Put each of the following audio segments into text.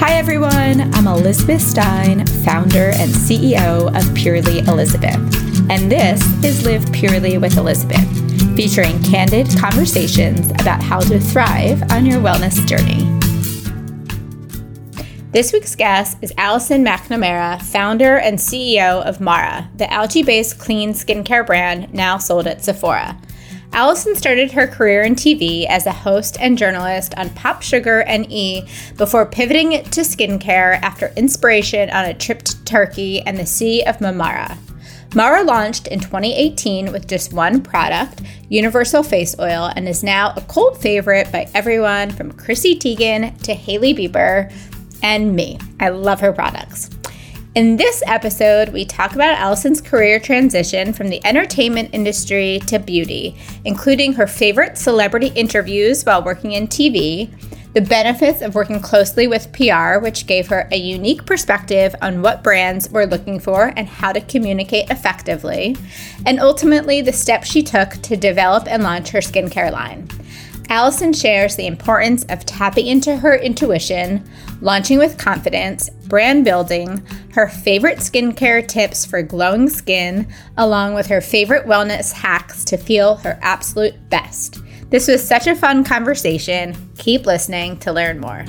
Hi, everyone. I'm Elizabeth Stein, founder and CEO of Purely Elizabeth. And this is Live Purely with Elizabeth, featuring candid conversations about how to thrive on your wellness journey. This week's guest is Allison McNamara, founder and CEO of Mara, the algae based clean skincare brand now sold at Sephora. Allison started her career in TV as a host and journalist on Pop Sugar and E before pivoting to skincare after inspiration on a trip to Turkey and the Sea of Marmara. Mara launched in 2018 with just one product, Universal Face Oil, and is now a cult favorite by everyone from Chrissy Teigen to Hailey Bieber and me. I love her products. In this episode, we talk about Allison's career transition from the entertainment industry to beauty, including her favorite celebrity interviews while working in TV, the benefits of working closely with PR, which gave her a unique perspective on what brands were looking for and how to communicate effectively, and ultimately the steps she took to develop and launch her skincare line. Allison shares the importance of tapping into her intuition, launching with confidence, brand building, her favorite skincare tips for glowing skin, along with her favorite wellness hacks to feel her absolute best. This was such a fun conversation. Keep listening to learn more.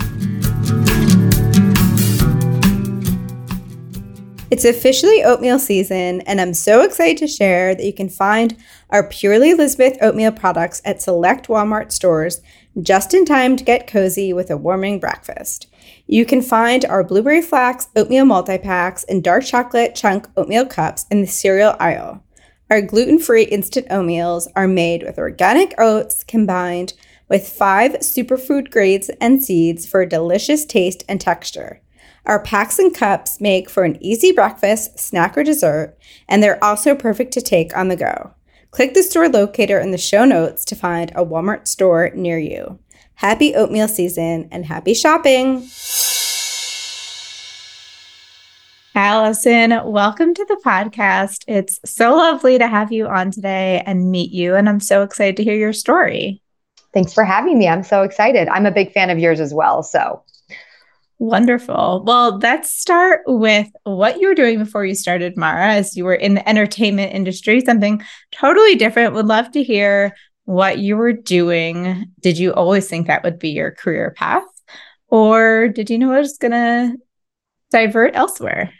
It's officially oatmeal season, and I'm so excited to share that you can find our Purely Elizabeth oatmeal products at select Walmart stores just in time to get cozy with a warming breakfast. You can find our blueberry flax oatmeal multi packs and dark chocolate chunk oatmeal cups in the cereal aisle. Our gluten free instant oatmeals are made with organic oats combined with five superfood grades and seeds for a delicious taste and texture. Our packs and cups make for an easy breakfast, snack, or dessert, and they're also perfect to take on the go. Click the store locator in the show notes to find a Walmart store near you. Happy oatmeal season and happy shopping! Allison, welcome to the podcast. It's so lovely to have you on today and meet you, and I'm so excited to hear your story. Thanks for having me. I'm so excited. I'm a big fan of yours as well. So Wonderful. Well, let's start with what you were doing before you started Mara, as you were in the entertainment industry, something totally different. Would love to hear what you were doing. Did you always think that would be your career path? Or did you know it was going to divert elsewhere?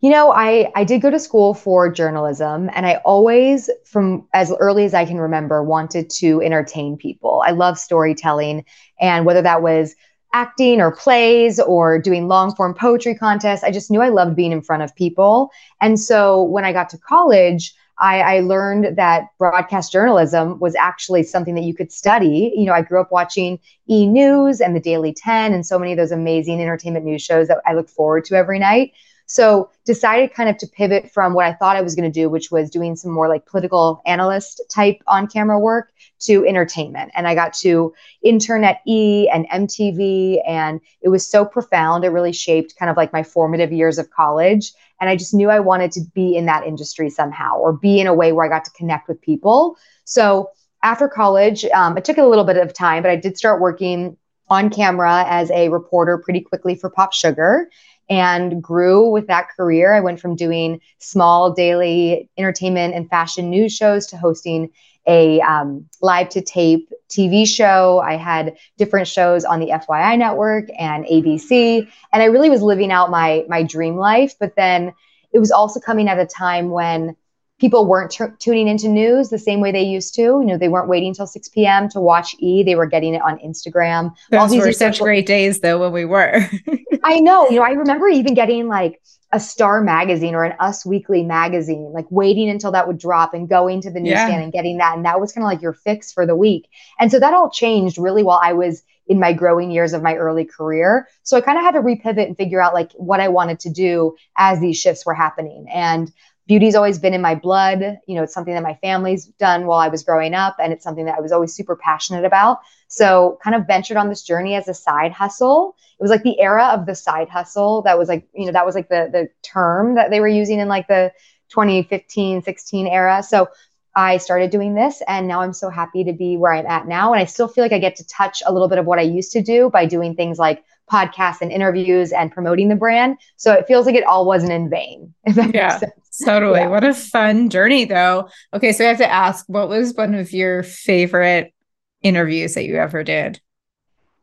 You know, I, I did go to school for journalism and I always, from as early as I can remember, wanted to entertain people. I love storytelling. And whether that was acting or plays or doing long form poetry contests. I just knew I loved being in front of people. And so when I got to college, I, I, learned that broadcast journalism was actually something that you could study. You know, I grew up watching E News and the Daily 10 and so many of those amazing entertainment news shows that I look forward to every night. So decided kind of to pivot from what I thought I was going to do, which was doing some more like political analyst type on camera work to entertainment. And I got to intern at E and MTV, and it was so profound. It really shaped kind of like my formative years of college. And I just knew I wanted to be in that industry somehow or be in a way where I got to connect with people. So after college, um, it took a little bit of time, but I did start working on camera as a reporter pretty quickly for Pop Sugar and grew with that career. I went from doing small daily entertainment and fashion news shows to hosting a um, live to tape TV show. I had different shows on the FYI network and ABC, and I really was living out my my dream life. But then it was also coming at a time when people weren't t- tuning into news the same way they used to. You know, they weren't waiting until 6 p.m. to watch E. They were getting it on Instagram. Those All these were such great days, though, when we were. I know. You know, I remember even getting like a Star magazine or an Us Weekly magazine, like waiting until that would drop and going to the newsstand yeah. and getting that. And that was kind of like your fix for the week. And so that all changed really while I was in my growing years of my early career. So I kind of had to repivot and figure out like what I wanted to do as these shifts were happening. And beauty's always been in my blood. You know, it's something that my family's done while I was growing up, and it's something that I was always super passionate about. So, kind of ventured on this journey as a side hustle. It was like the era of the side hustle. That was like, you know, that was like the the term that they were using in like the 2015, 16 era. So, I started doing this and now I'm so happy to be where I'm at now. And I still feel like I get to touch a little bit of what I used to do by doing things like podcasts and interviews and promoting the brand. So it feels like it all wasn't in vain. yeah, totally. Yeah. What a fun journey, though. Okay, so I have to ask, what was one of your favorite interviews that you ever did?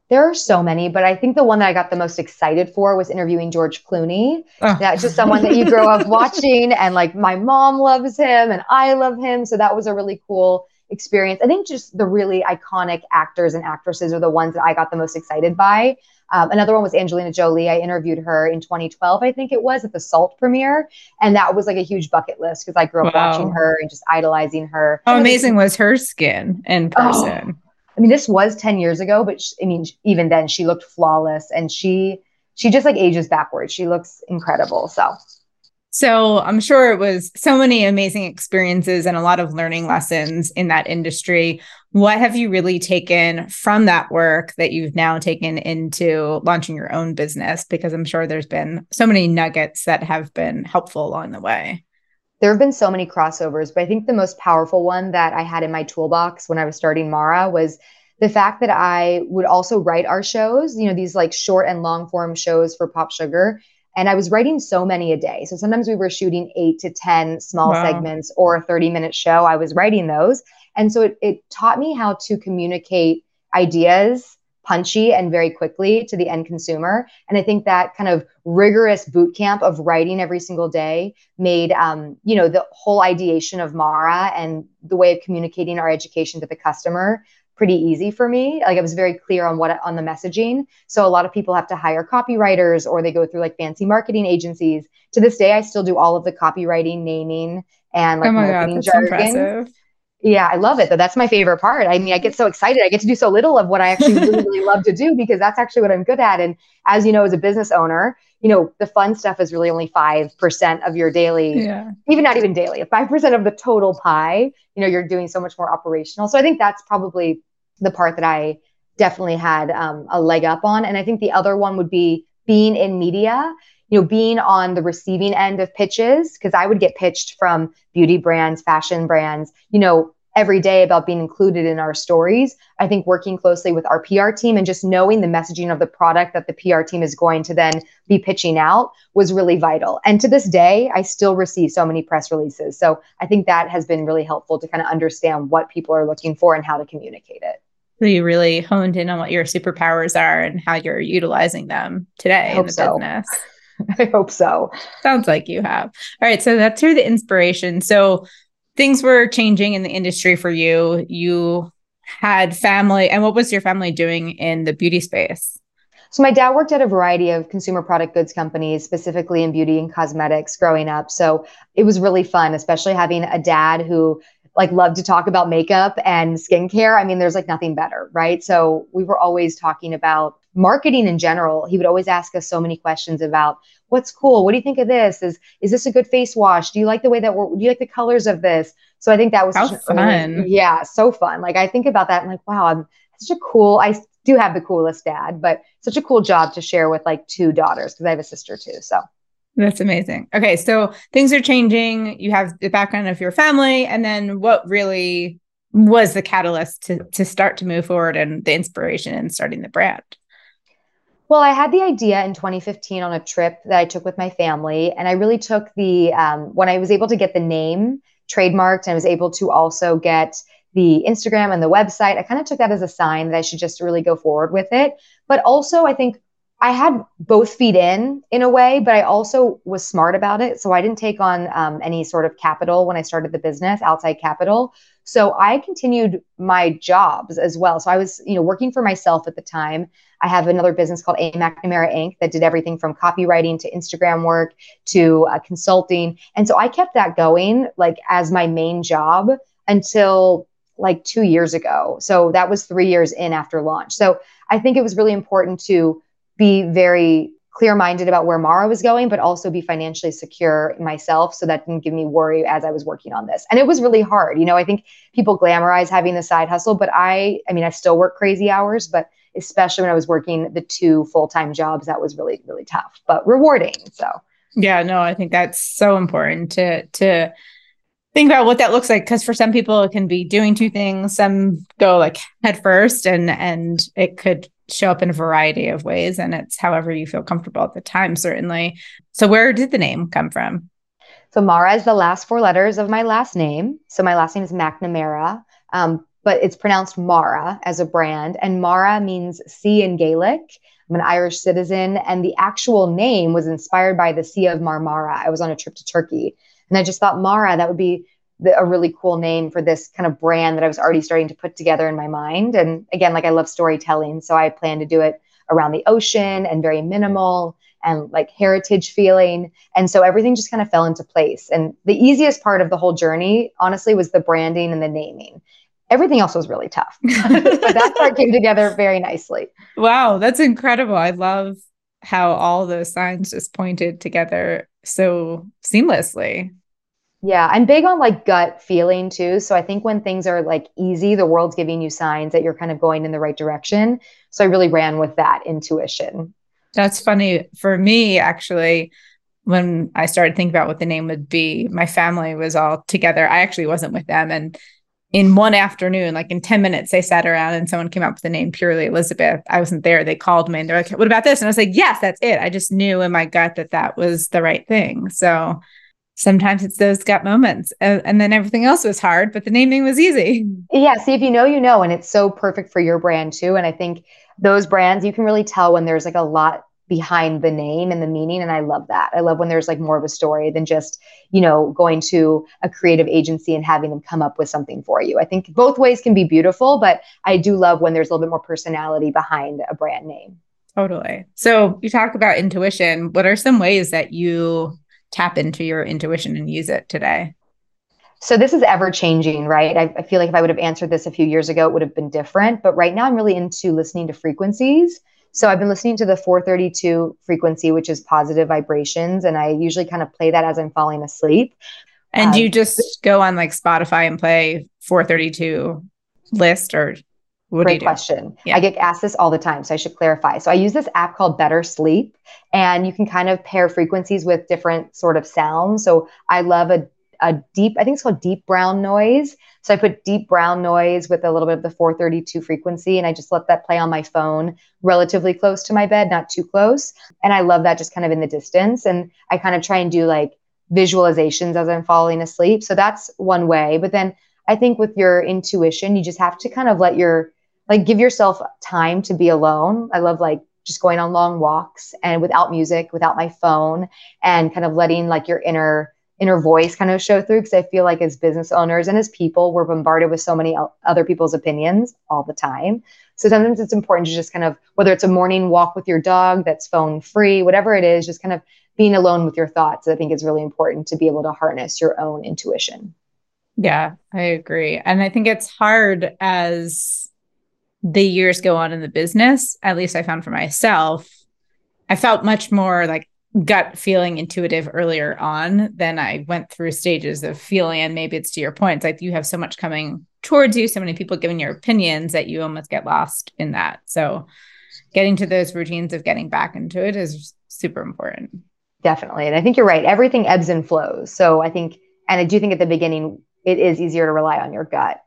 There are so many, but I think the one that I got the most excited for was interviewing George Clooney. Oh. That's just someone that you grow up watching, and like my mom loves him, and I love him. So that was a really cool experience. I think just the really iconic actors and actresses are the ones that I got the most excited by. Um, another one was Angelina Jolie. I interviewed her in 2012, I think it was, at the Salt premiere. And that was like a huge bucket list because I grew up wow. watching her and just idolizing her. How amazing was her skin in oh, person? Oh, I mean, this was 10 years ago, but she, I mean, even then she looked flawless and she, she just like ages backwards. She looks incredible. So, so I'm sure it was so many amazing experiences and a lot of learning lessons in that industry. What have you really taken from that work that you've now taken into launching your own business? Because I'm sure there's been so many nuggets that have been helpful along the way there have been so many crossovers, but I think the most powerful one that I had in my toolbox when I was starting Mara was the fact that I would also write our shows, you know, these like short and long form shows for Pop Sugar. And I was writing so many a day. So sometimes we were shooting eight to 10 small wow. segments or a 30 minute show. I was writing those. And so it, it taught me how to communicate ideas punchy and very quickly to the end consumer. And I think that kind of rigorous boot camp of writing every single day made, um, you know, the whole ideation of Mara and the way of communicating our education to the customer pretty easy for me. Like I was very clear on what on the messaging. So a lot of people have to hire copywriters or they go through like fancy marketing agencies. To this day, I still do all of the copywriting, naming, and like oh marketing God, jargon. Yeah, I love it though. That's my favorite part. I mean, I get so excited. I get to do so little of what I actually really, really love to do because that's actually what I'm good at. And as you know, as a business owner, you know, the fun stuff is really only 5% of your daily, yeah. even not even daily, 5% of the total pie. You know, you're doing so much more operational. So I think that's probably the part that I definitely had um, a leg up on. And I think the other one would be being in media you know, being on the receiving end of pitches, because I would get pitched from beauty brands, fashion brands, you know, every day about being included in our stories. I think working closely with our PR team and just knowing the messaging of the product that the PR team is going to then be pitching out was really vital. And to this day, I still receive so many press releases. So I think that has been really helpful to kind of understand what people are looking for and how to communicate it. So you really honed in on what your superpowers are and how you're utilizing them today in the so. business. I hope so. Sounds like you have. All right. So that's through the inspiration. So things were changing in the industry for you. You had family. And what was your family doing in the beauty space? So my dad worked at a variety of consumer product goods companies, specifically in beauty and cosmetics growing up. So it was really fun, especially having a dad who like love to talk about makeup and skincare. I mean, there's like nothing better, right? So we were always talking about marketing in general, he would always ask us so many questions about what's cool. What do you think of this? Is is this a good face wash? Do you like the way that we're, do you like the colors of this? So I think that was fun. yeah, so fun. Like I think about that and like, wow, I'm such a cool. I do have the coolest dad, but such a cool job to share with like two daughters because I have a sister too. So that's amazing. Okay, so things are changing. You have the background of your family, and then what really was the catalyst to to start to move forward and the inspiration in starting the brand? Well, I had the idea in 2015 on a trip that I took with my family, and I really took the um, when I was able to get the name trademarked, and I was able to also get the Instagram and the website. I kind of took that as a sign that I should just really go forward with it. But also, I think I had both feet in in a way, but I also was smart about it. So I didn't take on um, any sort of capital when I started the business, outside capital. So I continued my jobs as well. So I was, you know, working for myself at the time. I have another business called A McNamara Inc. that did everything from copywriting to Instagram work to uh, consulting. And so I kept that going like as my main job until like two years ago. So that was three years in after launch. So I think it was really important to be very clear minded about where Mara was going, but also be financially secure myself. So that didn't give me worry as I was working on this. And it was really hard. You know, I think people glamorize having the side hustle, but I, I mean, I still work crazy hours, but especially when I was working the two full time jobs, that was really, really tough, but rewarding. So, yeah, no, I think that's so important to, to, think about what that looks like because for some people it can be doing two things. Some go like head first and and it could show up in a variety of ways and it's however you feel comfortable at the time certainly. So where did the name come from? So mara is the last four letters of my last name. So my last name is mcnamara um, but it's pronounced mara as a brand and mara means sea in gaelic. I'm an irish citizen and the actual name was inspired by the sea of marmara. I was on a trip to turkey and I just thought Mara, that would be the, a really cool name for this kind of brand that I was already starting to put together in my mind. And again, like I love storytelling. So I plan to do it around the ocean and very minimal and like heritage feeling. And so everything just kind of fell into place. And the easiest part of the whole journey, honestly, was the branding and the naming. Everything else was really tough. but that part came together very nicely. Wow, that's incredible. I love how all those signs just pointed together so seamlessly. Yeah, I'm big on like gut feeling too. So I think when things are like easy, the world's giving you signs that you're kind of going in the right direction. So I really ran with that intuition. That's funny. For me, actually, when I started thinking about what the name would be, my family was all together. I actually wasn't with them. And in one afternoon, like in 10 minutes, they sat around and someone came up with the name Purely Elizabeth. I wasn't there. They called me and they're like, What about this? And I was like, Yes, that's it. I just knew in my gut that that was the right thing. So sometimes it's those gut moments. Uh, and then everything else was hard, but the naming was easy. Yeah. See, if you know, you know. And it's so perfect for your brand too. And I think those brands, you can really tell when there's like a lot behind the name and the meaning and i love that i love when there's like more of a story than just you know going to a creative agency and having them come up with something for you i think both ways can be beautiful but i do love when there's a little bit more personality behind a brand name totally so you talk about intuition what are some ways that you tap into your intuition and use it today so this is ever changing, right? I, I, feel like if I would have answered this a few years ago, it would have been different. But right now, I'm really into listening to frequencies. So I've been listening to the 432 frequency, which is positive vibrations, and I usually kind of play that as I'm falling asleep. And um, you just go on like Spotify and play 432 list or what Great question. Yeah. I get asked this all the time, so I should clarify. So I use this app called Better Sleep, and you can kind of pair frequencies with different sort of sounds. So I love a a deep, I think it's called deep brown noise. So I put deep brown noise with a little bit of the 432 frequency and I just let that play on my phone relatively close to my bed, not too close. And I love that just kind of in the distance. And I kind of try and do like visualizations as I'm falling asleep. So that's one way. But then I think with your intuition, you just have to kind of let your, like, give yourself time to be alone. I love like just going on long walks and without music, without my phone, and kind of letting like your inner inner voice kind of show through because I feel like as business owners and as people, we're bombarded with so many other people's opinions all the time. So sometimes it's important to just kind of, whether it's a morning walk with your dog that's phone free, whatever it is, just kind of being alone with your thoughts. I think is really important to be able to harness your own intuition. Yeah, I agree. And I think it's hard as the years go on in the business, at least I found for myself. I felt much more like gut feeling intuitive earlier on than I went through stages of feeling. And maybe it's to your point, it's like you have so much coming towards you, so many people giving your opinions that you almost get lost in that. So getting to those routines of getting back into it is super important. Definitely. And I think you're right. Everything ebbs and flows. So I think, and I do think at the beginning, it is easier to rely on your gut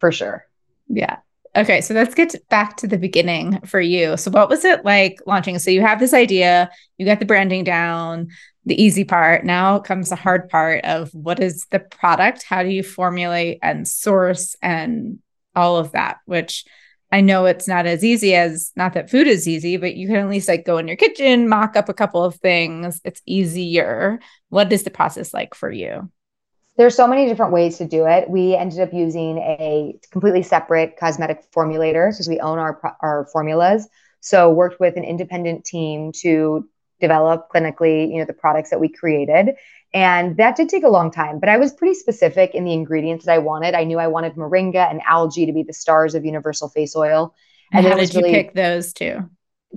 for sure. Yeah. Okay, so let's get back to the beginning for you. So, what was it like launching? So, you have this idea, you got the branding down, the easy part. Now comes the hard part of what is the product? How do you formulate and source and all of that? Which I know it's not as easy as not that food is easy, but you can at least like go in your kitchen, mock up a couple of things. It's easier. What is the process like for you? There's so many different ways to do it. We ended up using a completely separate cosmetic formulator because we own our our formulas. So worked with an independent team to develop clinically, you know, the products that we created. And that did take a long time, but I was pretty specific in the ingredients that I wanted. I knew I wanted moringa and algae to be the stars of universal face oil. And, and how did you really, pick those two?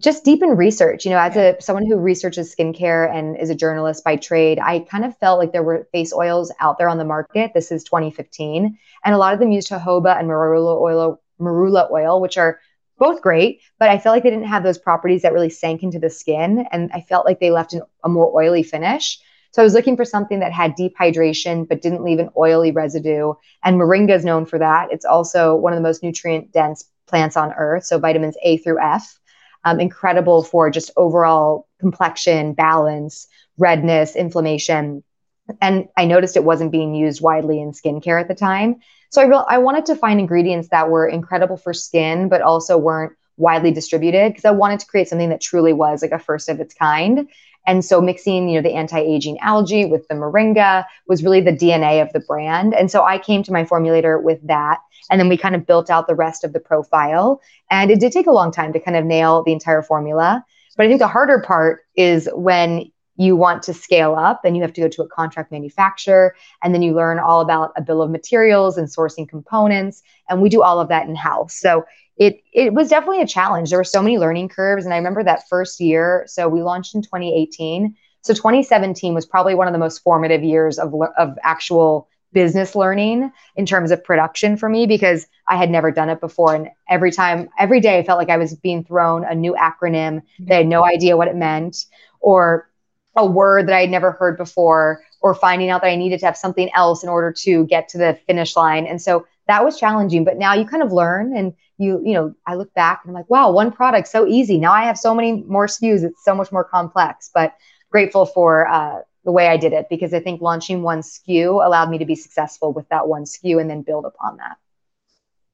Just deep in research you know as a someone who researches skincare and is a journalist by trade i kind of felt like there were face oils out there on the market this is 2015 and a lot of them used jojoba and marula oil marula oil which are both great but i felt like they didn't have those properties that really sank into the skin and i felt like they left an, a more oily finish So I was looking for something that had deep hydration but didn't leave an oily residue. And moringa is known for that. It's also one of the most nutrient dense plants on earth. So vitamins A through F, um, incredible for just overall complexion, balance, redness, inflammation. And I noticed it wasn't being used widely in skincare at the time. So I, re- I wanted to find ingredients that were incredible for skin, but also weren't widely distributed because I wanted to create something that truly was like a first of its kind. And so mixing, you know, the anti-aging algae with the moringa was really the DNA of the brand. And so I came to my formulator with that. And then we kind of built out the rest of the profile. And it did take a long time to kind of nail the entire formula. But I think the harder part is when you want to scale up and you have to go to a contract manufacturer and then you learn all about a bill of materials and sourcing components and we do all of that in house so it it was definitely a challenge. There were so many learning curves and i remember that first year so we launched in 2018 so 2017 was probably one of the most formative years of of actual business learning in terms of production for me because I had never done it before. And every time, every day, I felt like I was being thrown a new acronym. That I had no idea what it meant, or a word that I had never heard before or finding out that I needed to have something else in order to get to the finish line. And so that was challenging, but now you kind of learn and you, you know, I look back and I'm like, wow, one product, so easy. Now I have so many more SKUs. It's so much more complex, but grateful for uh, the way I did it because I think launching one SKU allowed me to be successful with that one SKU and then build upon that.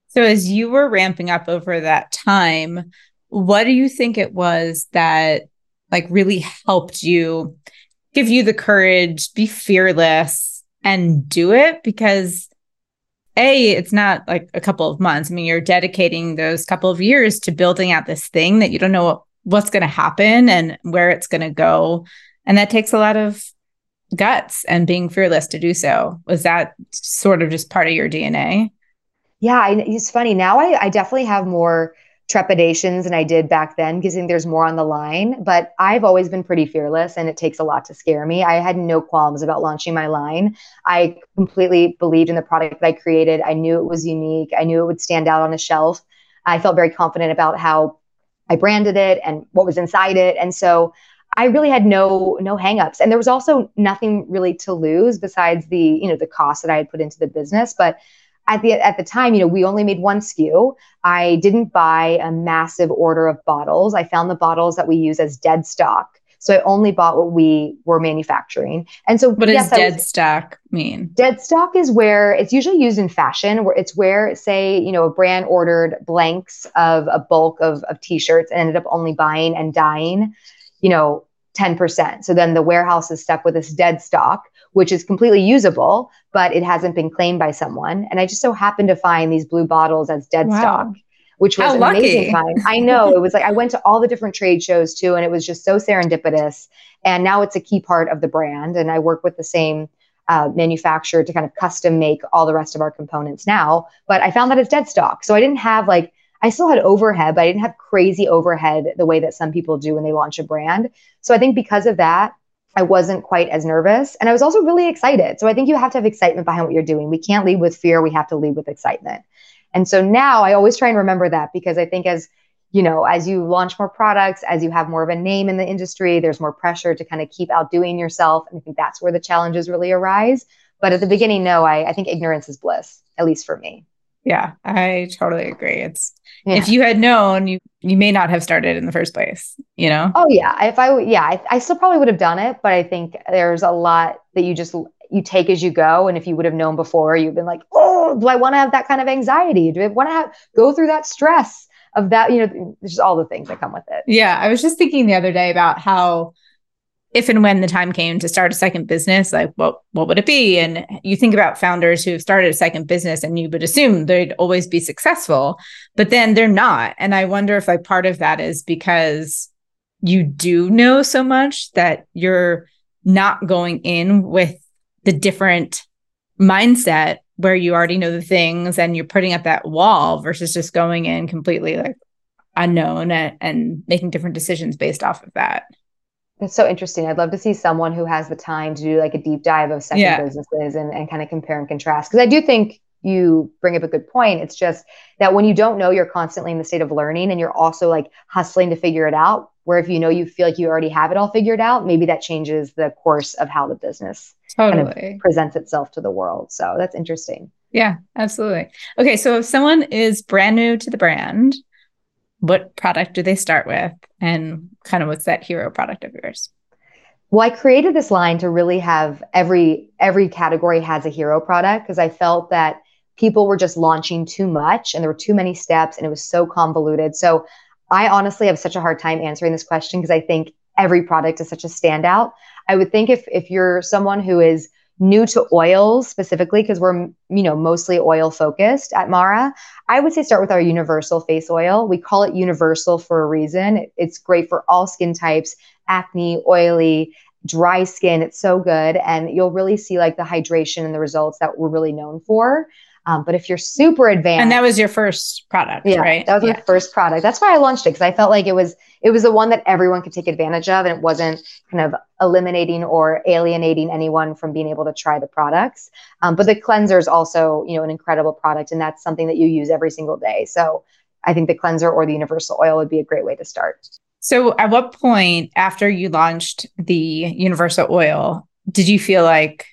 So as you were ramping up over that time, what do you think it was that like really helped you give you the courage, be fearless and do it? Because a it's not like a couple of months. I mean you're dedicating those couple of years to building out this thing that you don't know what's going to happen and where it's going to go. And that takes a lot of guts and being fearless to do so. Was that sort of just part of your dna yeah it's funny. Now I, I definitely have more trepidations than I did back then because I think there's more on the line. But I've always been pretty fearless and it takes a lot to scare me. I had no qualms about launching my line. I completely believed in the product that I created. I knew it was unique, I knew it would stand out on a shelf. I felt very confident about how I branded it and what was inside it. And so I really had no no hangups. And there was also nothing really to lose besides the, you know, the cost that I had put into the business. But at the at the time, you know, we only made one SKU. I didn't buy a massive order of bottles. I found the bottles that we use as dead stock. So I only bought what we were manufacturing. And so what yes, does dead was, stock mean? Dead stock is where it's usually used in fashion, where it's where, say, you know, a brand ordered blanks of a bulk of, of t-shirts and ended up only buying and dying, you know, 10%. So then the warehouse is stuck with this dead stock which is completely usable, but it hasn't been claimed by someone. And I just so happened to find these blue bottles as dead wow. stock, which was How amazing time. I know it was like I went to all the different trade shows too, and it was just so serendipitous. And now it's a key part of the brand. And I work with the same uh, manufacturer to kind of custom make all the rest of our components now. But I found that it's dead stock. So I didn't have like, I still had overhead, but I didn't have crazy overhead the way that some people do when they launch a brand. So I think because of that, I wasn't quite as nervous. And I was also really excited. So I think you have to have excitement behind what you're doing. We can't lead with fear, we have to lead with excitement. And so now I always try and remember that because I think as you know, as you launch more products, as you have more of a name in the industry, there's more pressure to kind of keep outdoing yourself. And I think that's where the challenges really arise. But at the beginning, no, I, I think ignorance is bliss, at least for me. Yeah, I totally agree. It's yeah. if you had known, you you may not have started in the first place. You know? Oh yeah. If I yeah, I, I still probably would have done it, but I think there's a lot that you just you take as you go. And if you would have known before, you've been like, oh, do I want to have that kind of anxiety? Do I want to have go through that stress of that? You know, just all the things that come with it. Yeah, I was just thinking the other day about how if and when the time came to start a second business, like what what would it be? And you think about founders who have started a second business and you would assume they'd always be successful, but then they're not. And I wonder if like part of that is because you do know so much that you're not going in with the different mindset where you already know the things and you're putting up that wall versus just going in completely like unknown and, and making different decisions based off of that. It's so interesting. I'd love to see someone who has the time to do like a deep dive of second yeah. businesses and, and kind of compare and contrast. Because I do think you bring up a good point. It's just that when you don't know, you're constantly in the state of learning and you're also like hustling to figure it out. Where if you know you feel like you already have it all figured out, maybe that changes the course of how the business totally. kind of presents itself to the world. So that's interesting. Yeah, absolutely. Okay, so if someone is brand new to the brand, what product do they start with and kind of what's that hero product of yours? Well, I created this line to really have every every category has a hero product because I felt that people were just launching too much and there were too many steps and it was so convoluted. So I honestly have such a hard time answering this question because I think every product is such a standout. I would think if if you're someone who is new to oils specifically because we're you know mostly oil focused at Mara, I would say start with our universal face oil. We call it universal for a reason. It's great for all skin types, acne, oily, dry skin. It's so good and you'll really see like the hydration and the results that we're really known for. Um, but if you're super advanced, and that was your first product, yeah, right? That was yeah. my first product. That's why I launched it because I felt like it was it was the one that everyone could take advantage of, and it wasn't kind of eliminating or alienating anyone from being able to try the products. Um, but the cleanser is also you know an incredible product, and that's something that you use every single day. So I think the cleanser or the universal oil would be a great way to start. So, at what point after you launched the universal oil did you feel like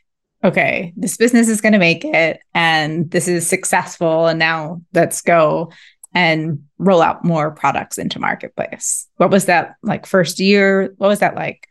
okay, this business is going to make it and this is successful. And now let's go and roll out more products into marketplace. What was that like first year? What was that like?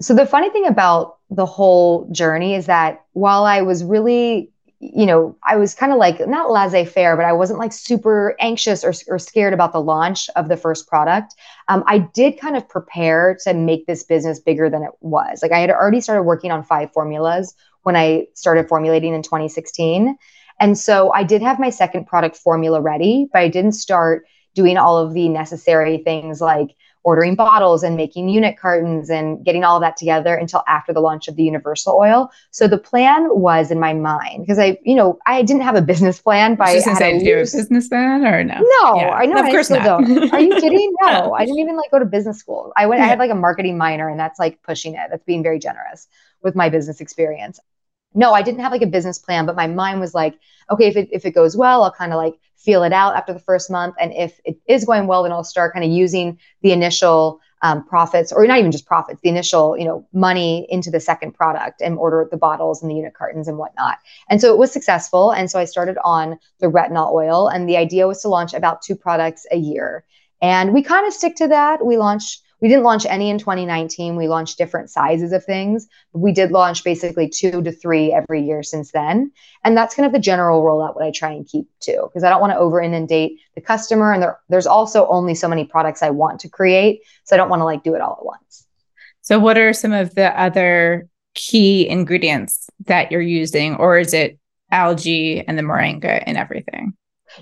So the funny thing about the whole journey is that while I was really, you know, I was kind of like not laissez faire, but I wasn't like super anxious or, or scared about the launch of the first product. Um, I did kind of prepare to make this business bigger than it was. Like I had already started working on five formulas when I started formulating in 2016. And so I did have my second product formula ready, but I didn't start doing all of the necessary things like ordering bottles and making unit cartons and getting all of that together until after the launch of the universal oil. So the plan was in my mind because I, you know, I didn't have a business plan. By I say, do you have a business plan or no? No, yeah. I know. No, of I course not. Don't. Are you kidding? No, I didn't even like go to business school. I went. Yeah. I had like a marketing minor, and that's like pushing it. That's being very generous with my business experience no, I didn't have like a business plan, but my mind was like, okay, if it, if it goes well, I'll kind of like feel it out after the first month. And if it is going well, then I'll start kind of using the initial um, profits or not even just profits, the initial, you know, money into the second product and order the bottles and the unit cartons and whatnot. And so it was successful. And so I started on the retinol oil and the idea was to launch about two products a year. And we kind of stick to that. We launched we didn't launch any in 2019. We launched different sizes of things, we did launch basically two to three every year since then. And that's kind of the general rollout what I try and keep to, because I don't want to over inundate the customer. And there, there's also only so many products I want to create. So I don't want to like do it all at once. So what are some of the other key ingredients that you're using, or is it algae and the moringa and everything?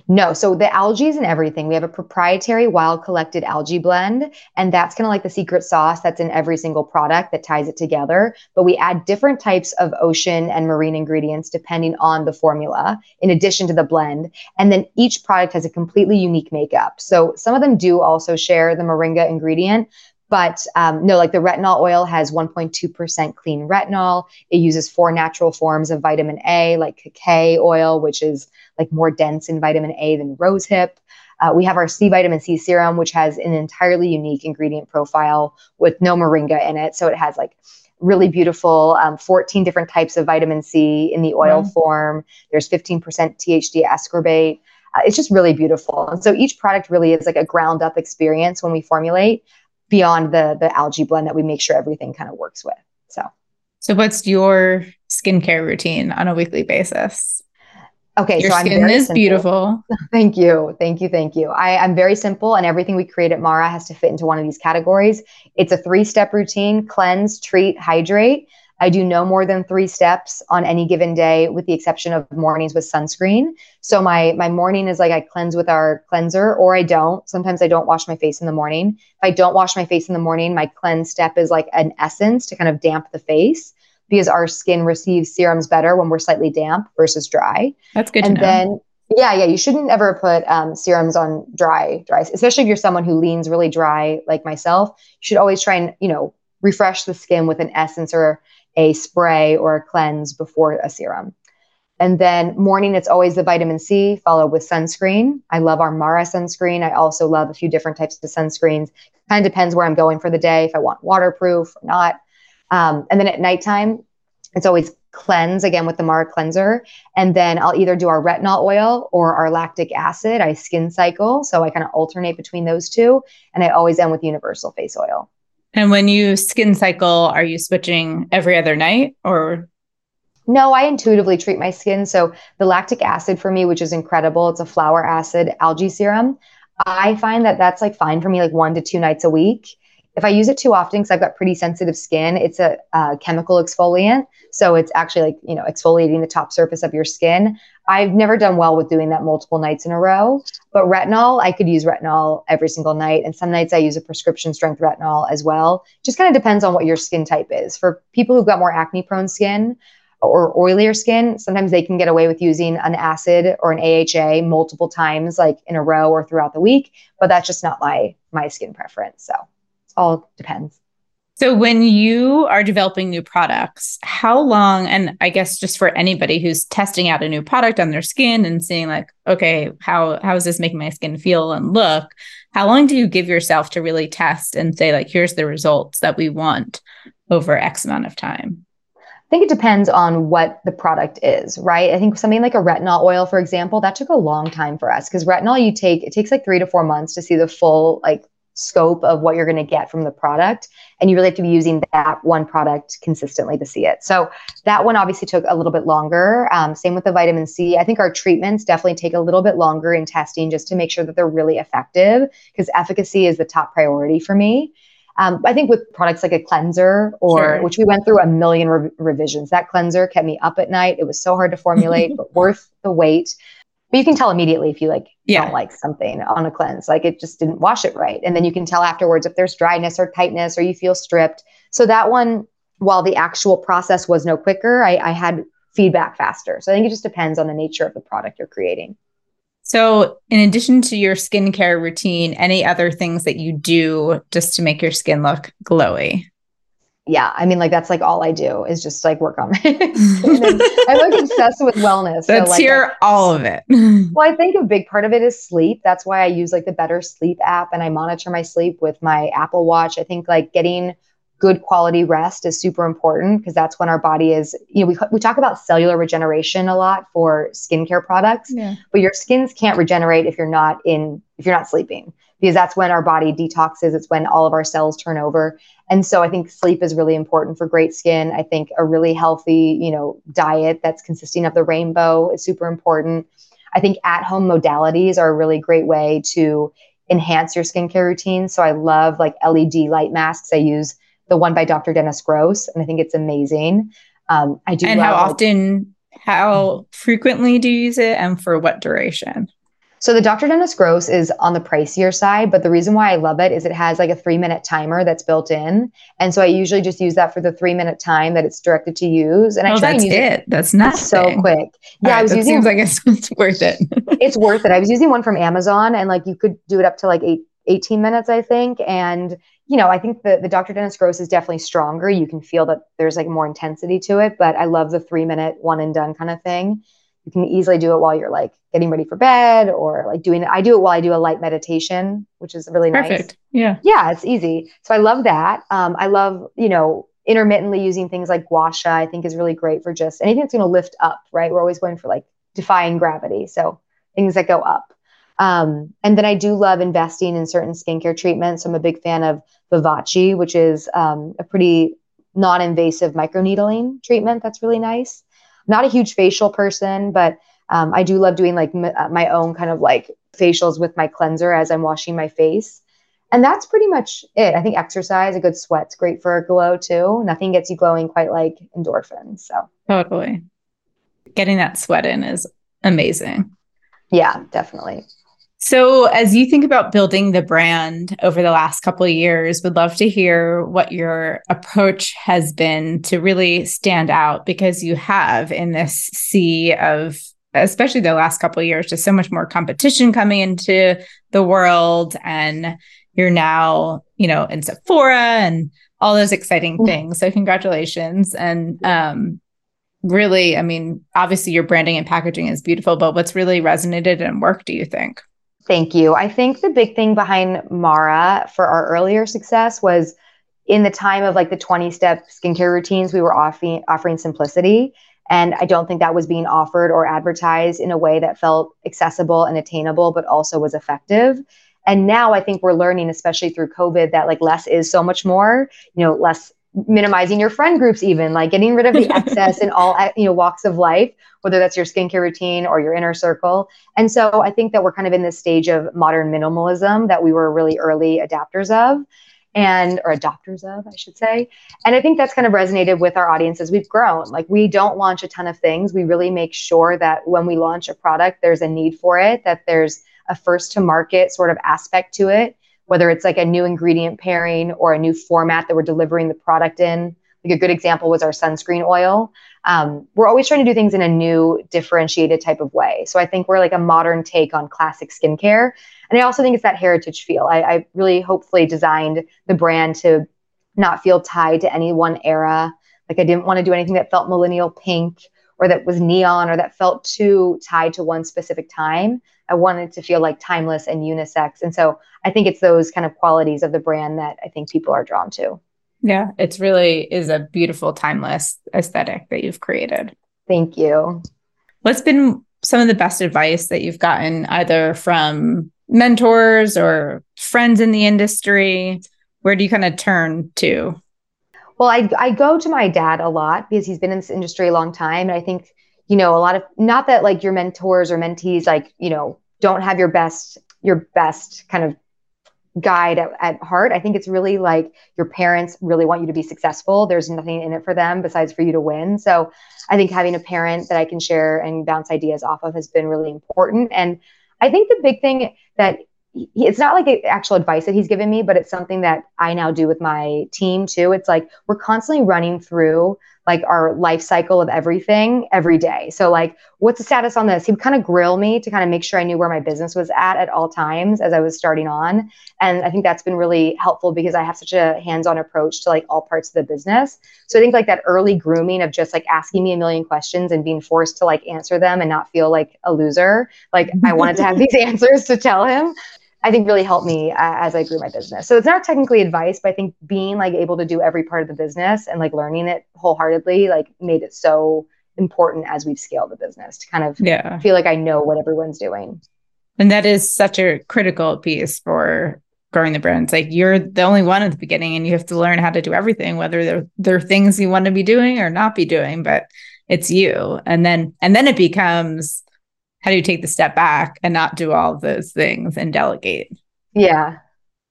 No, so the algae is in everything. We have a proprietary wild collected algae blend, and that's kind of like the secret sauce that's in every single product that ties it together. But we add different types of ocean and marine ingredients depending on the formula, in addition to the blend. And then each product has a completely unique makeup. So some of them do also share the moringa ingredient, but um, no, like the retinol oil has 1.2% clean retinol. It uses four natural forms of vitamin A, like cacao oil, which is like more dense in vitamin A than rosehip. Uh, we have our C vitamin C serum, which has an entirely unique ingredient profile with no moringa in it. So it has like really beautiful um, 14 different types of vitamin C in the oil mm. form. There's 15% THD ascorbate. Uh, it's just really beautiful. And so each product really is like a ground up experience when we formulate beyond the the algae blend that we make sure everything kind of works with. So So what's your skincare routine on a weekly basis? Okay, your so skin is simple. beautiful. Thank you, thank you, thank you. I, I'm very simple, and everything we create at Mara has to fit into one of these categories. It's a three-step routine: cleanse, treat, hydrate. I do no more than three steps on any given day, with the exception of mornings with sunscreen. So my my morning is like I cleanse with our cleanser, or I don't. Sometimes I don't wash my face in the morning. If I don't wash my face in the morning, my cleanse step is like an essence to kind of damp the face because our skin receives serums better when we're slightly damp versus dry. That's good. And then yeah, yeah, you shouldn't ever put um, serums on dry, dry, especially if you're someone who leans really dry like myself. You should always try and you know refresh the skin with an essence or a spray or a cleanse before a serum. And then morning, it's always the vitamin C, followed with sunscreen. I love our Mara sunscreen. I also love a few different types of sunscreens Kind of depends where I'm going for the day, if I want waterproof or not. Um, and then at nighttime, it's always cleanse again with the Mara cleanser. And then I'll either do our retinol oil or our lactic acid. I skin cycle. So I kind of alternate between those two. And I always end with universal face oil. And when you skin cycle, are you switching every other night or? No, I intuitively treat my skin. So the lactic acid for me, which is incredible, it's a flower acid algae serum. I find that that's like fine for me, like one to two nights a week if I use it too often, because I've got pretty sensitive skin, it's a, a, chemical exfoliant. So it's actually like, you know, exfoliating the top surface of your skin. I've never done well with doing that multiple nights in a row. But retinol, I could use retinol every single night. And some nights I use a prescription strength retinol as well. Just kind of depends on what your skin type is. For people who've got more acne prone skin, or oilier skin, sometimes they can get away with using an acid or an AHA multiple times, like in a row or throughout the week. But that's just not my my skin preference. So all depends. So, when you are developing new products, how long, and I guess just for anybody who's testing out a new product on their skin and seeing, like, okay, how, how is this making my skin feel and look? How long do you give yourself to really test and say, like, here's the results that we want over X amount of time? I think it depends on what the product is, right? I think something like a retinol oil, for example, that took a long time for us because retinol you take, it takes like three to four months to see the full like scope of what you're going to get from the product. And you really have to be using that one product consistently to see it. So that one obviously took a little bit longer. Um, same with the vitamin C. I think our treatments definitely take a little bit longer in testing just to make sure that they're really effective because efficacy is the top priority for me. Um, I think with products like a cleanser or sure. which we went through a million re- revisions, that cleanser kept me up at night. It was so hard to formulate, but worth the wait. But you can tell immediately if you like yeah. don't like something on a cleanse, like it just didn't wash it right. And then you can tell afterwards if there's dryness or tightness or you feel stripped. So that one, while the actual process was no quicker, I, I had feedback faster. So I think it just depends on the nature of the product you're creating. So, in addition to your skincare routine, any other things that you do just to make your skin look glowy? Yeah, I mean, like that's like all I do is just like work on my I'm like obsessed with wellness. Let's so, like, hear all of it. well, I think a big part of it is sleep. That's why I use like the Better Sleep app and I monitor my sleep with my Apple Watch. I think like getting good quality rest is super important because that's when our body is, you know, we, we talk about cellular regeneration a lot for skincare products, yeah. but your skins can't regenerate if you're not in, if you're not sleeping because that's when our body detoxes. It's when all of our cells turn over. And so I think sleep is really important for great skin. I think a really healthy, you know, diet that's consisting of the rainbow is super important. I think at home modalities are a really great way to enhance your skincare routine. So I love like LED light masks. I use the one by Dr. Dennis Gross, and I think it's amazing. Um, I do. And how often, how frequently do you use it, and for what duration? So the Dr. Dennis Gross is on the pricier side, but the reason why I love it is it has like a three minute timer that's built in. And so I usually just use that for the three minute time that it's directed to use. And I oh, try that's and use it. it. That's not so quick. Yeah, right, I was using seems like it's, it's worth it. it's worth it. I was using one from Amazon and like you could do it up to like eight, 18 minutes, I think. And you know, I think the, the Dr. Dennis Gross is definitely stronger. You can feel that there's like more intensity to it, but I love the three minute one and done kind of thing you can easily do it while you're like getting ready for bed or like doing it. I do it while I do a light meditation, which is really Perfect. nice. Perfect. Yeah. Yeah, it's easy. So I love that. Um, I love, you know, intermittently using things like gua sha, I think is really great for just anything that's going to lift up, right? We're always going for like defying gravity. So things that go up. Um, and then I do love investing in certain skincare treatments. So I'm a big fan of Vivace, which is um, a pretty non invasive microneedling treatment that's really nice not a huge facial person, but um, I do love doing like m- uh, my own kind of like facials with my cleanser as I'm washing my face. And that's pretty much it. I think exercise, a good sweat's great for a glow too. Nothing gets you glowing quite like endorphins. So totally. Getting that sweat in is amazing. Yeah, definitely. So, as you think about building the brand over the last couple of years, would love to hear what your approach has been to really stand out because you have in this sea of especially the last couple of years just so much more competition coming into the world and you're now, you know, in Sephora and all those exciting things. So, congratulations and um really, I mean, obviously your branding and packaging is beautiful, but what's really resonated and worked do you think? Thank you. I think the big thing behind Mara for our earlier success was in the time of like the 20 step skincare routines, we were offering offering simplicity. And I don't think that was being offered or advertised in a way that felt accessible and attainable, but also was effective. And now I think we're learning, especially through COVID, that like less is so much more, you know, less minimizing your friend groups, even like getting rid of the excess in all, you know, walks of life, whether that's your skincare routine or your inner circle. And so I think that we're kind of in this stage of modern minimalism that we were really early adapters of and or adopters of, I should say. And I think that's kind of resonated with our audience as we've grown. Like we don't launch a ton of things. We really make sure that when we launch a product, there's a need for it, that there's a first to market sort of aspect to it, whether it's like a new ingredient pairing or a new format that we're delivering the product in. Like a good example was our sunscreen oil. Um, we're always trying to do things in a new, differentiated type of way. So I think we're like a modern take on classic skincare. And I also think it's that heritage feel. I, I really hopefully designed the brand to not feel tied to any one era. Like I didn't want to do anything that felt millennial pink or that was neon or that felt too tied to one specific time. I wanted to feel like timeless and unisex. And so I think it's those kind of qualities of the brand that I think people are drawn to. Yeah, it's really is a beautiful timeless aesthetic that you've created. Thank you. What's been some of the best advice that you've gotten either from mentors or friends in the industry? Where do you kind of turn to? Well, I, I go to my dad a lot because he's been in this industry a long time. And I think, you know, a lot of, not that like your mentors or mentees, like, you know, don't have your best, your best kind of guide at, at, heart. I think it's really like your parents really want you to be successful. There's nothing in it for them besides for you to win. So I think having a parent that I can share and bounce ideas off of has been really important. And I think the big thing that it's not like actual advice that he's given me, but it's something that I now do with my team too. It's like we're constantly running through like our life cycle of everything every day. So like, what's the status on this? He would kind of grill me to kind of make sure I knew where my business was at at all times as I was starting on. And I think that's been really helpful because I have such a hands-on approach to like all parts of the business. So I think like that early grooming of just like asking me a million questions and being forced to like answer them and not feel like a loser. Like I wanted to have these answers to tell him. I think really helped me uh, as I grew my business. So it's not technically advice, but I think being like able to do every part of the business and like learning it wholeheartedly like made it so important as we've scaled the business to kind of yeah. feel like I know what everyone's doing. And that is such a critical piece for growing the brand. It's like you're the only one at the beginning and you have to learn how to do everything, whether there, there are things you want to be doing or not be doing, but it's you. And then and then it becomes how do you take the step back and not do all of those things and delegate? Yeah.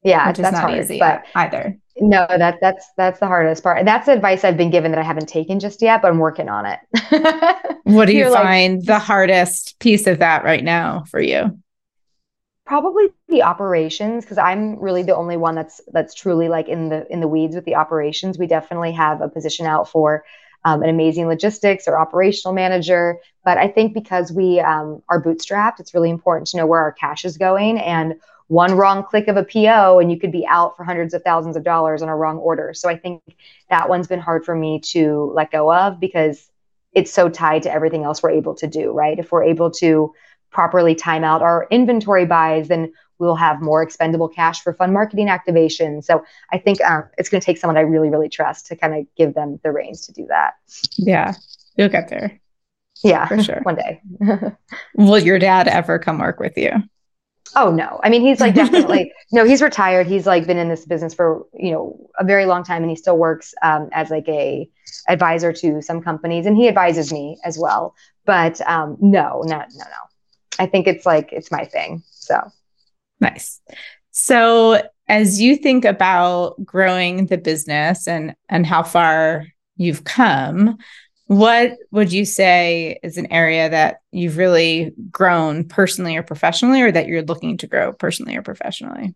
Yeah. Which that's not hard, easy but either. No, that that's that's the hardest part. That's advice I've been given that I haven't taken just yet, but I'm working on it. what do you find like, the hardest piece of that right now for you? Probably the operations, because I'm really the only one that's that's truly like in the in the weeds with the operations. We definitely have a position out for um, an amazing logistics or operational manager. But I think because we um, are bootstrapped, it's really important to know where our cash is going. And one wrong click of a PO, and you could be out for hundreds of thousands of dollars on a wrong order. So I think that one's been hard for me to let go of because it's so tied to everything else we're able to do, right? If we're able to properly time out our inventory buys, then we'll have more expendable cash for fun marketing activation. So I think um, it's going to take someone I really, really trust to kind of give them the reins to do that. Yeah, you'll get there. Yeah, for sure. One day. Will your dad ever come work with you? Oh no. I mean, he's like definitely no, he's retired. He's like been in this business for, you know, a very long time and he still works um, as like a advisor to some companies and he advises me as well. But um, no, no, no, no. I think it's like it's my thing. So Nice. So, as you think about growing the business and and how far you've come, what would you say is an area that you've really grown personally or professionally or that you're looking to grow personally or professionally?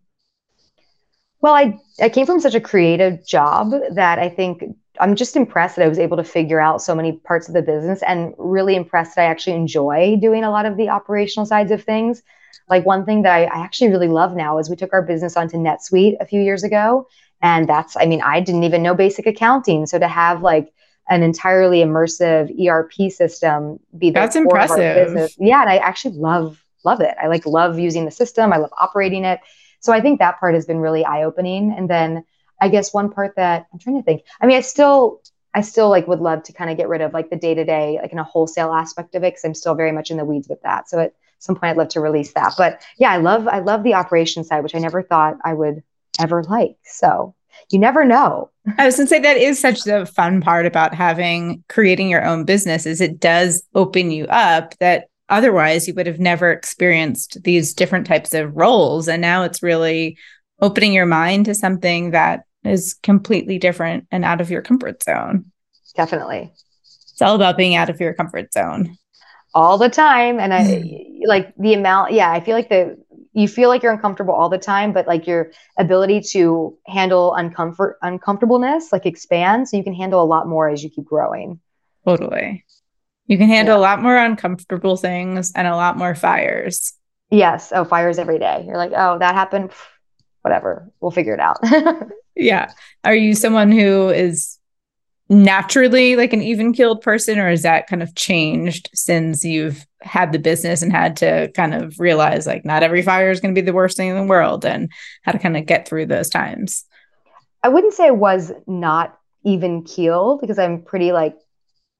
Well, I I came from such a creative job that I think I'm just impressed that I was able to figure out so many parts of the business and really impressed that I actually enjoy doing a lot of the operational sides of things. Like one thing that I, I actually really love now is we took our business onto NetSuite a few years ago. And that's, I mean, I didn't even know basic accounting. So to have like an entirely immersive ERP system be the that's impressive. Yeah. And I actually love love it. I like love using the system. I love operating it. So I think that part has been really eye opening. And then I guess one part that I'm trying to think. I mean, I still I still like would love to kind of get rid of like the day to day, like in a wholesale aspect of it, because I'm still very much in the weeds with that. So at some point, I'd love to release that. But yeah, I love I love the operation side, which I never thought I would ever like. So you never know. I was gonna say that is such the fun part about having creating your own business is it does open you up that otherwise you would have never experienced these different types of roles. And now it's really opening your mind to something that is completely different and out of your comfort zone. Definitely. It's all about being out of your comfort zone. All the time. And I hmm. like the amount, yeah, I feel like the you feel like you're uncomfortable all the time, but like your ability to handle uncomfort uncomfortableness like expands. So you can handle a lot more as you keep growing. Totally. You can handle yeah. a lot more uncomfortable things and a lot more fires. Yes. Oh, fires every day. You're like, oh, that happened. Whatever. We'll figure it out. yeah. Are you someone who is naturally like an even keeled person, or is that kind of changed since you've had the business and had to kind of realize like not every fire is going to be the worst thing in the world and how to kind of get through those times? I wouldn't say I was not even keeled because I'm pretty like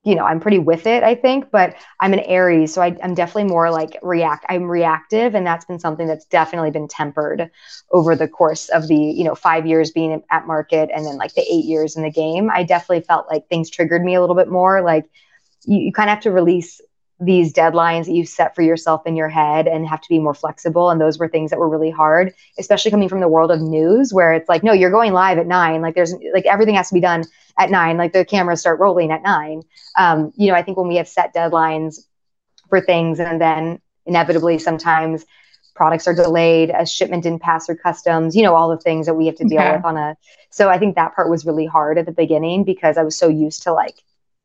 you know, I'm pretty with it, I think, but I'm an Aries. So I, am definitely more like react. I'm reactive. And that's been something that's definitely been tempered over the course of the, you know, five years being at market and then like the eight years in the game. I definitely felt like things triggered me a little bit more. Like you, you kind of have to release these deadlines that you've set for yourself in your head and have to be more flexible. And those were things that were really hard, especially coming from the world of news where it's like, no, you're going live at nine. Like there's like everything has to be done at nine, like the cameras start rolling at nine. Um, you know, I think when we have set deadlines for things and then inevitably sometimes products are delayed, a shipment didn't pass through customs, you know, all the things that we have to deal okay. with on a so I think that part was really hard at the beginning because I was so used to like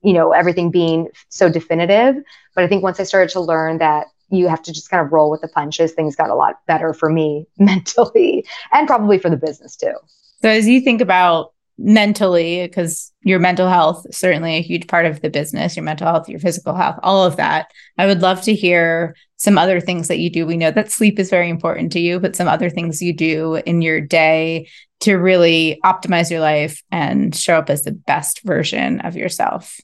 you know everything being so definitive. But i think once i started to learn that you have to just kind of roll with the punches things got a lot better for me mentally and probably for the business too. So as you think about mentally because your mental health is certainly a huge part of the business your mental health your physical health all of that. I would love to hear some other things that you do. We know that sleep is very important to you but some other things you do in your day to really optimize your life and show up as the best version of yourself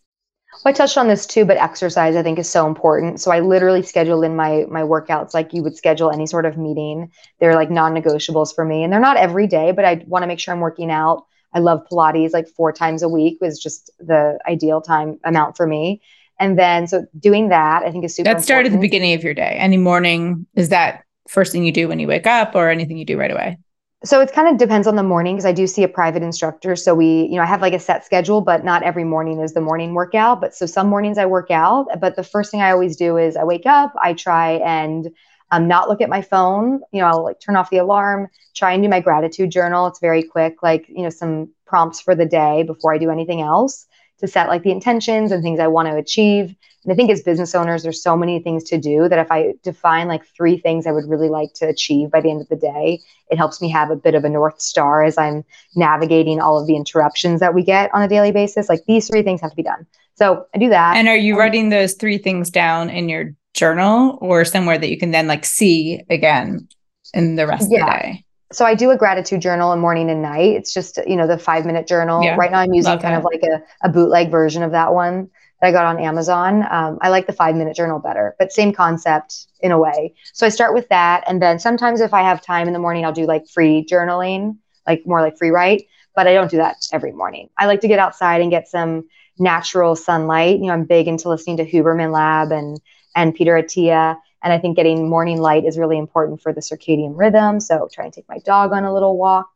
I touched on this too, but exercise I think is so important. So I literally schedule in my my workouts like you would schedule any sort of meeting. They're like non-negotiables for me, and they're not every day, but I want to make sure I'm working out. I love Pilates like four times a week was just the ideal time amount for me. And then so doing that I think is super. That started at the beginning of your day. Any morning is that first thing you do when you wake up, or anything you do right away? So it kind of depends on the morning because I do see a private instructor. So we, you know, I have like a set schedule, but not every morning is the morning workout. But so some mornings I work out. But the first thing I always do is I wake up, I try and um, not look at my phone. You know, I'll like turn off the alarm, try and do my gratitude journal. It's very quick, like, you know, some prompts for the day before I do anything else to set like the intentions and things I want to achieve. And I think as business owners, there's so many things to do that if I define like three things I would really like to achieve by the end of the day, it helps me have a bit of a North Star as I'm navigating all of the interruptions that we get on a daily basis. Like these three things have to be done. So I do that. And are you um, writing those three things down in your journal or somewhere that you can then like see again in the rest yeah. of the day? So I do a gratitude journal in morning and night. It's just, you know, the five minute journal. Yeah, right now I'm using kind that. of like a, a bootleg version of that one that I got on Amazon. Um, I like the five minute journal better, but same concept in a way. So I start with that. And then sometimes if I have time in the morning, I'll do like free journaling, like more like free write, but I don't do that every morning. I like to get outside and get some natural sunlight. You know, I'm big into listening to Huberman Lab and, and Peter Attia and I think getting morning light is really important for the circadian rhythm. So try and take my dog on a little walk.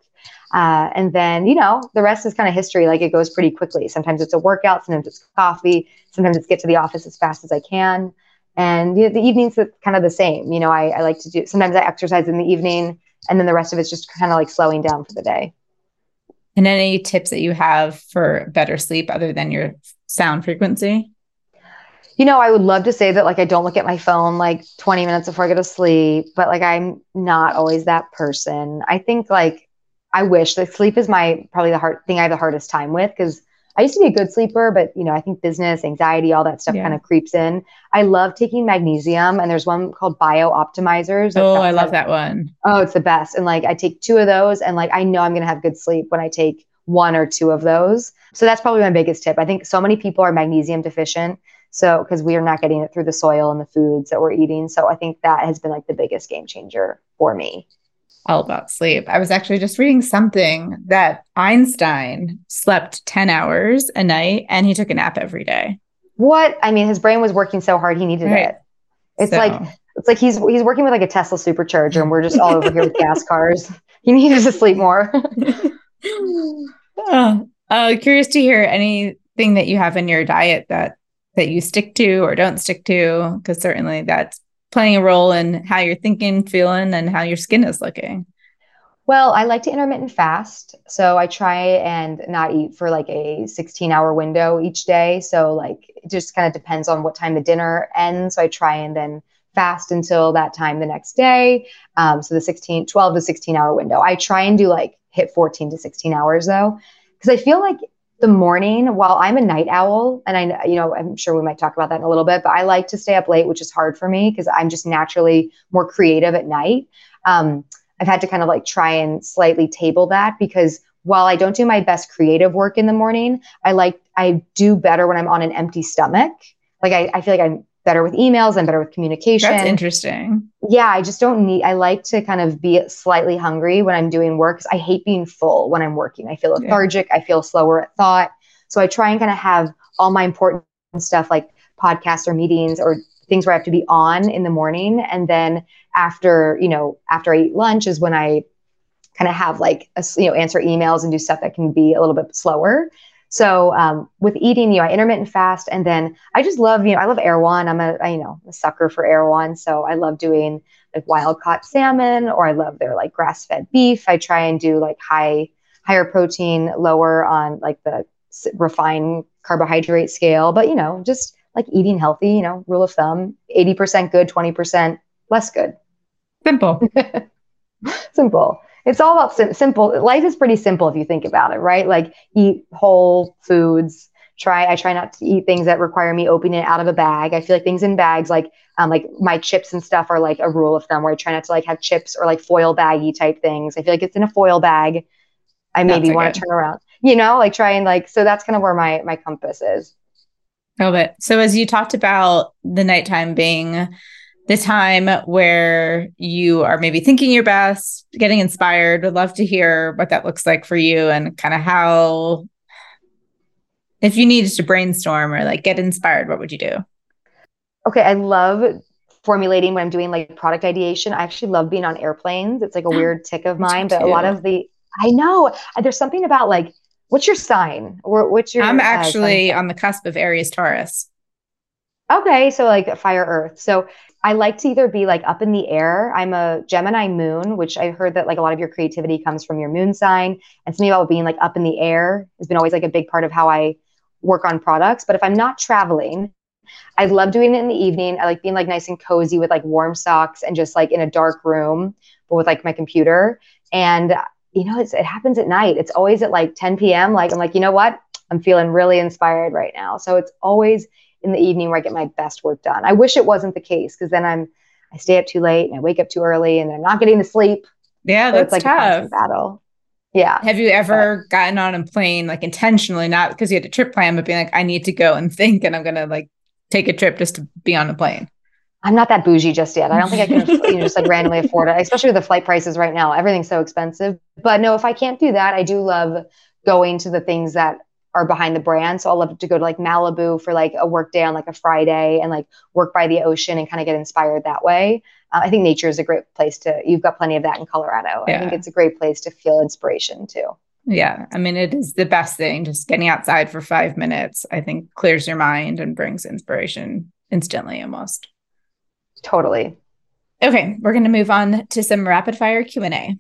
Uh, and then, you know, the rest is kind of history. Like it goes pretty quickly. Sometimes it's a workout, sometimes it's coffee, sometimes it's get to the office as fast as I can. And you know, the evenings kind of the same. You know, I, I like to do, sometimes I exercise in the evening, and then the rest of it's just kind of like slowing down for the day. And any tips that you have for better sleep other than your sound frequency? You know, I would love to say that like I don't look at my phone like 20 minutes before I go to sleep, but like I'm not always that person. I think like I wish that sleep is my probably the hard thing I have the hardest time with because I used to be a good sleeper, but you know, I think business, anxiety, all that stuff yeah. kind of creeps in. I love taking magnesium, and there's one called BiOptimizers. Oh, I love that one. Oh, it's the best. And like, I take two of those, and like, I know I'm gonna have good sleep when I take one or two of those. So that's probably my biggest tip. I think so many people are magnesium deficient. So, because we are not getting it through the soil and the foods that we're eating. So, I think that has been like the biggest game changer for me all about sleep. I was actually just reading something that Einstein slept 10 hours a night and he took a nap every day. What? I mean, his brain was working so hard he needed right. it. It's so. like it's like he's he's working with like a Tesla supercharger and we're just all over here with gas cars. He needed to sleep more. oh, uh, curious to hear anything that you have in your diet that that you stick to or don't stick to because certainly that's playing a role in how you're thinking, feeling, and how your skin is looking? Well, I like to intermittent fast. So I try and not eat for like a 16 hour window each day. So, like, it just kind of depends on what time the dinner ends. So I try and then fast until that time the next day. Um, so the 16, 12 to 16 hour window. I try and do like hit 14 to 16 hours though, because I feel like the morning while i'm a night owl and i you know i'm sure we might talk about that in a little bit but i like to stay up late which is hard for me because i'm just naturally more creative at night um, i've had to kind of like try and slightly table that because while i don't do my best creative work in the morning i like i do better when i'm on an empty stomach like i, I feel like i'm better with emails and better with communication. That's interesting. Yeah, I just don't need, I like to kind of be slightly hungry when I'm doing work I hate being full when I'm working. I feel lethargic, yeah. I feel slower at thought. So I try and kind of have all my important stuff like podcasts or meetings or things where I have to be on in the morning. And then after, you know, after I eat lunch is when I kind of have like, a, you know, answer emails and do stuff that can be a little bit slower. So um, with eating, you know, I intermittent fast, and then I just love, you know, I love Erewhon. I'm a, I, you know, a sucker for Erewhon. So I love doing like wild caught salmon, or I love their like grass fed beef. I try and do like high, higher protein, lower on like the refined carbohydrate scale. But you know, just like eating healthy. You know, rule of thumb: eighty percent good, twenty percent less good. Simple. Simple it's all about sim- simple. Life is pretty simple if you think about it, right? Like eat whole foods. Try. I try not to eat things that require me opening it out of a bag. I feel like things in bags, like um, like my chips and stuff, are like a rule of thumb where I try not to like have chips or like foil baggy type things. I feel like it's in a foil bag. I maybe want to turn around, you know, like try and like. So that's kind of where my my compass is. Love it. So as you talked about the nighttime being the time where you are maybe thinking your best, getting inspired. Would love to hear what that looks like for you and kind of how, if you needed to brainstorm or like get inspired, what would you do? Okay, I love formulating when I'm doing like product ideation. I actually love being on airplanes. It's like a weird tick of mine, but a lot of the, I know there's something about like, what's your sign or what's your? I'm actually uh, on the cusp of Aries Taurus. Okay, so like fire earth. So I like to either be like up in the air. I'm a Gemini moon, which I heard that like a lot of your creativity comes from your moon sign. And something about being like up in the air has been always like a big part of how I work on products. But if I'm not traveling, I love doing it in the evening. I like being like nice and cozy with like warm socks and just like in a dark room, but with like my computer. And you know, it's, it happens at night. It's always at like 10 p.m. Like I'm like, you know what? I'm feeling really inspired right now. So it's always in the evening where I get my best work done. I wish it wasn't the case because then I'm I stay up too late and I wake up too early and I'm not getting to sleep. Yeah, so that's like tough. battle. Yeah. Have you ever but, gotten on a plane like intentionally, not because you had a trip plan, but being like, I need to go and think and I'm gonna like take a trip just to be on a plane? I'm not that bougie just yet. I don't think I can you know, just like randomly afford it, especially with the flight prices right now. Everything's so expensive. But no, if I can't do that, I do love going to the things that are behind the brand. So I'll love to go to like Malibu for like a work day on like a Friday and like work by the ocean and kind of get inspired that way. Uh, I think nature is a great place to, you've got plenty of that in Colorado. Yeah. I think it's a great place to feel inspiration too. Yeah. I mean, it is the best thing. Just getting outside for five minutes, I think clears your mind and brings inspiration instantly almost. Totally. Okay. We're going to move on to some rapid fire Q&A.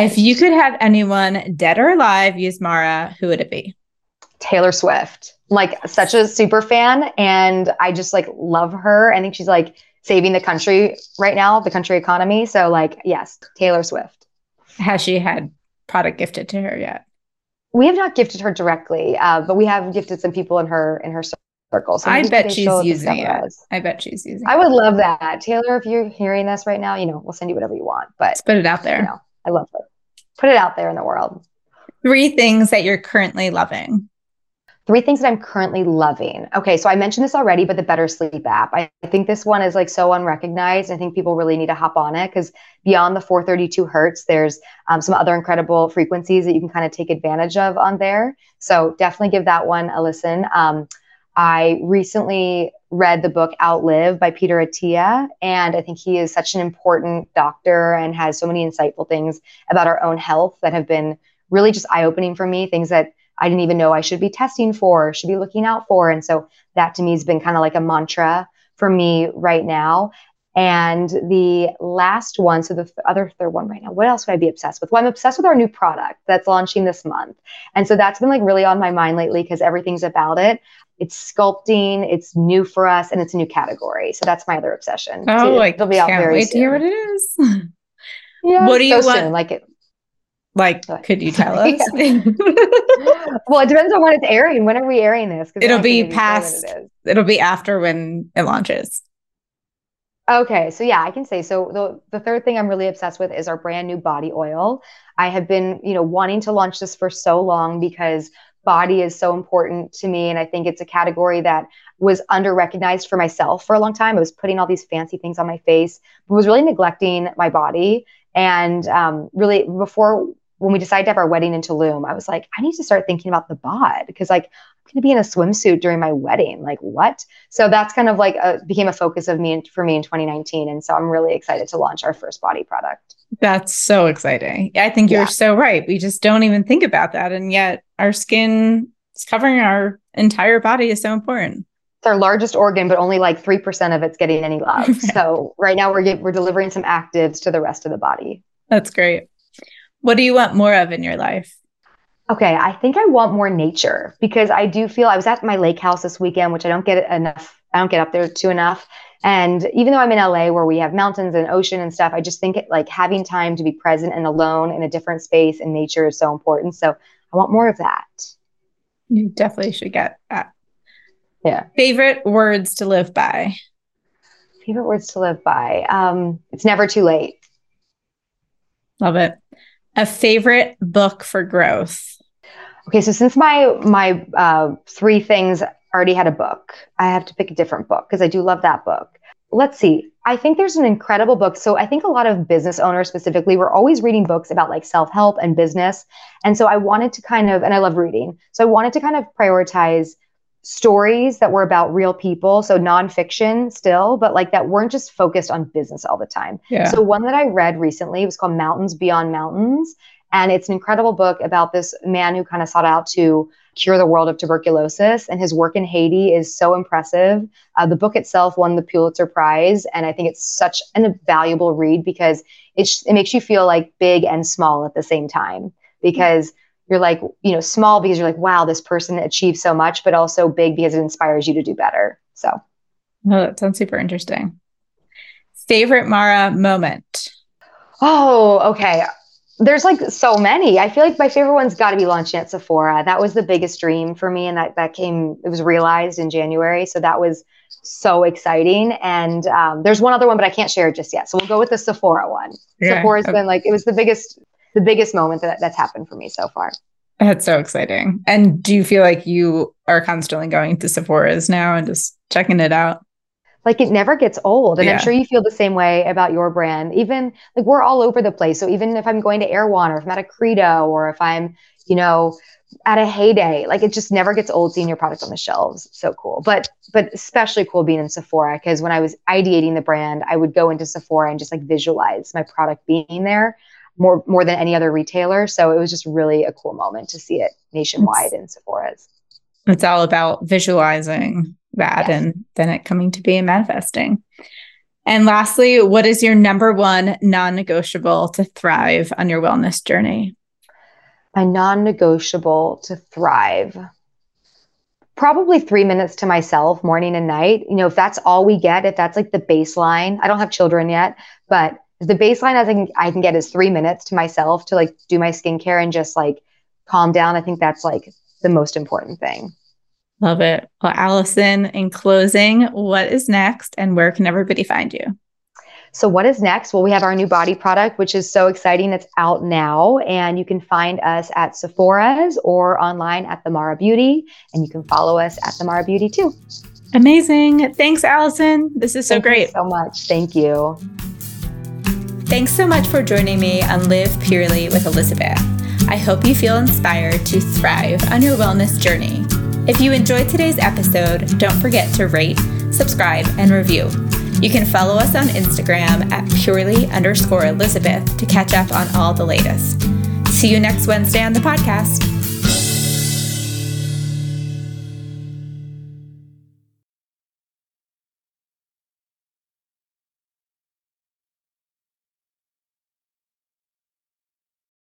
If you could have anyone dead or alive use Mara, who would it be? Taylor Swift. like such a super fan and I just like love her. I think she's like saving the country right now, the country economy. So, like, yes, Taylor Swift. Has she had product gifted to her yet? We have not gifted her directly, uh, but we have gifted some people in her in her circle. So I bet she's using it. Us. I bet she's using. It. I would love that, Taylor. If you're hearing this right now, you know we'll send you whatever you want. But Let's put it out there. You know, I love her. Put it out there in the world. Three things that you're currently loving. Three things that I'm currently loving. Okay, so I mentioned this already, but the Better Sleep app. I, I think this one is like so unrecognized. I think people really need to hop on it because beyond the 432 hertz, there's um, some other incredible frequencies that you can kind of take advantage of on there. So definitely give that one a listen. Um, I recently read the book Outlive by Peter Attia, and I think he is such an important doctor and has so many insightful things about our own health that have been really just eye opening for me, things that I didn't even know I should be testing for, should be looking out for. And so that to me has been kind of like a mantra for me right now. And the last one, so the th- other third one right now, what else would I be obsessed with? Well, I'm obsessed with our new product that's launching this month. And so that's been like really on my mind lately because everything's about it. It's sculpting, it's new for us, and it's a new category. So that's my other obsession. Oh, like it'll be out very wait soon. to hear what it is. yeah, what do you so want? Soon, like it. Like, could you tell us? well, it depends on when it's airing. When are we airing this? It'll be past. It it'll be after when it launches. Okay, so yeah, I can say so. The, the third thing I'm really obsessed with is our brand new body oil. I have been, you know, wanting to launch this for so long because body is so important to me, and I think it's a category that was under recognized for myself for a long time. I was putting all these fancy things on my face, but was really neglecting my body. And um, really, before when we decided to have our wedding in Tulum, I was like, I need to start thinking about the bod because like I'm going to be in a swimsuit during my wedding. Like what? So that's kind of like a, became a focus of me for me in 2019, and so I'm really excited to launch our first body product. That's so exciting. I think you're yeah. so right. We just don't even think about that, and yet our skin is covering our entire body is so important. It's our largest organ, but only like three percent of it's getting any love. so right now we're we're delivering some actives to the rest of the body. That's great. What do you want more of in your life? Okay, I think I want more nature because I do feel I was at my lake house this weekend, which I don't get enough. I don't get up there to enough. And even though I'm in LA where we have mountains and ocean and stuff, I just think it, like having time to be present and alone in a different space and nature is so important. So I want more of that. You definitely should get that. Yeah. Favorite words to live by? Favorite words to live by? Um, it's never too late. Love it a favorite book for growth. Okay, so since my my uh, three things already had a book, I have to pick a different book because I do love that book. Let's see. I think there's an incredible book. So I think a lot of business owners specifically were always reading books about like self-help and business. And so I wanted to kind of and I love reading. So I wanted to kind of prioritize stories that were about real people, so nonfiction still, but like that weren't just focused on business all the time. Yeah. So one that I read recently was called Mountains Beyond Mountains. And it's an incredible book about this man who kind of sought out to cure the world of tuberculosis. And his work in Haiti is so impressive. Uh, the book itself won the Pulitzer Prize. And I think it's such an valuable read because it, sh- it makes you feel like big and small at the same time. Because you're like, you know, small because you're like, wow, this person achieved so much, but also big because it inspires you to do better. So, oh, that sounds super interesting. Favorite Mara moment? Oh, okay. There's like so many. I feel like my favorite one's got to be launching at Sephora. That was the biggest dream for me, and that that came. It was realized in January, so that was so exciting. And um, there's one other one, but I can't share it just yet. So we'll go with the Sephora one. Yeah. Sephora's okay. been like it was the biggest the biggest moment that, that's happened for me so far. That's so exciting. And do you feel like you are constantly going to Sephora's now and just checking it out? Like it never gets old. And yeah. I'm sure you feel the same way about your brand. Even like we're all over the place. So even if I'm going to Erewhon or if I'm at a Credo or if I'm, you know, at a heyday, like it just never gets old seeing your product on the shelves. So cool. But but especially cool being in Sephora because when I was ideating the brand, I would go into Sephora and just like visualize my product being there more more than any other retailer. So it was just really a cool moment to see it nationwide in Sephora's. It's all about visualizing that and then it coming to be and manifesting. And lastly, what is your number one non negotiable to thrive on your wellness journey? My non negotiable to thrive probably three minutes to myself morning and night. You know, if that's all we get, if that's like the baseline, I don't have children yet, but the baseline I think I can get is three minutes to myself to like do my skincare and just like calm down. I think that's like the most important thing. Love it. Well, Allison, in closing, what is next and where can everybody find you? So, what is next? Well, we have our new body product, which is so exciting. It's out now, and you can find us at Sephora's or online at The Mara Beauty, and you can follow us at The Mara Beauty too. Amazing. Thanks, Allison. This is so Thank great. so much. Thank you. Thanks so much for joining me on Live Purely with Elizabeth. I hope you feel inspired to thrive on your wellness journey. If you enjoyed today's episode, don't forget to rate, subscribe, and review. You can follow us on Instagram at purely underscore Elizabeth to catch up on all the latest. See you next Wednesday on the podcast.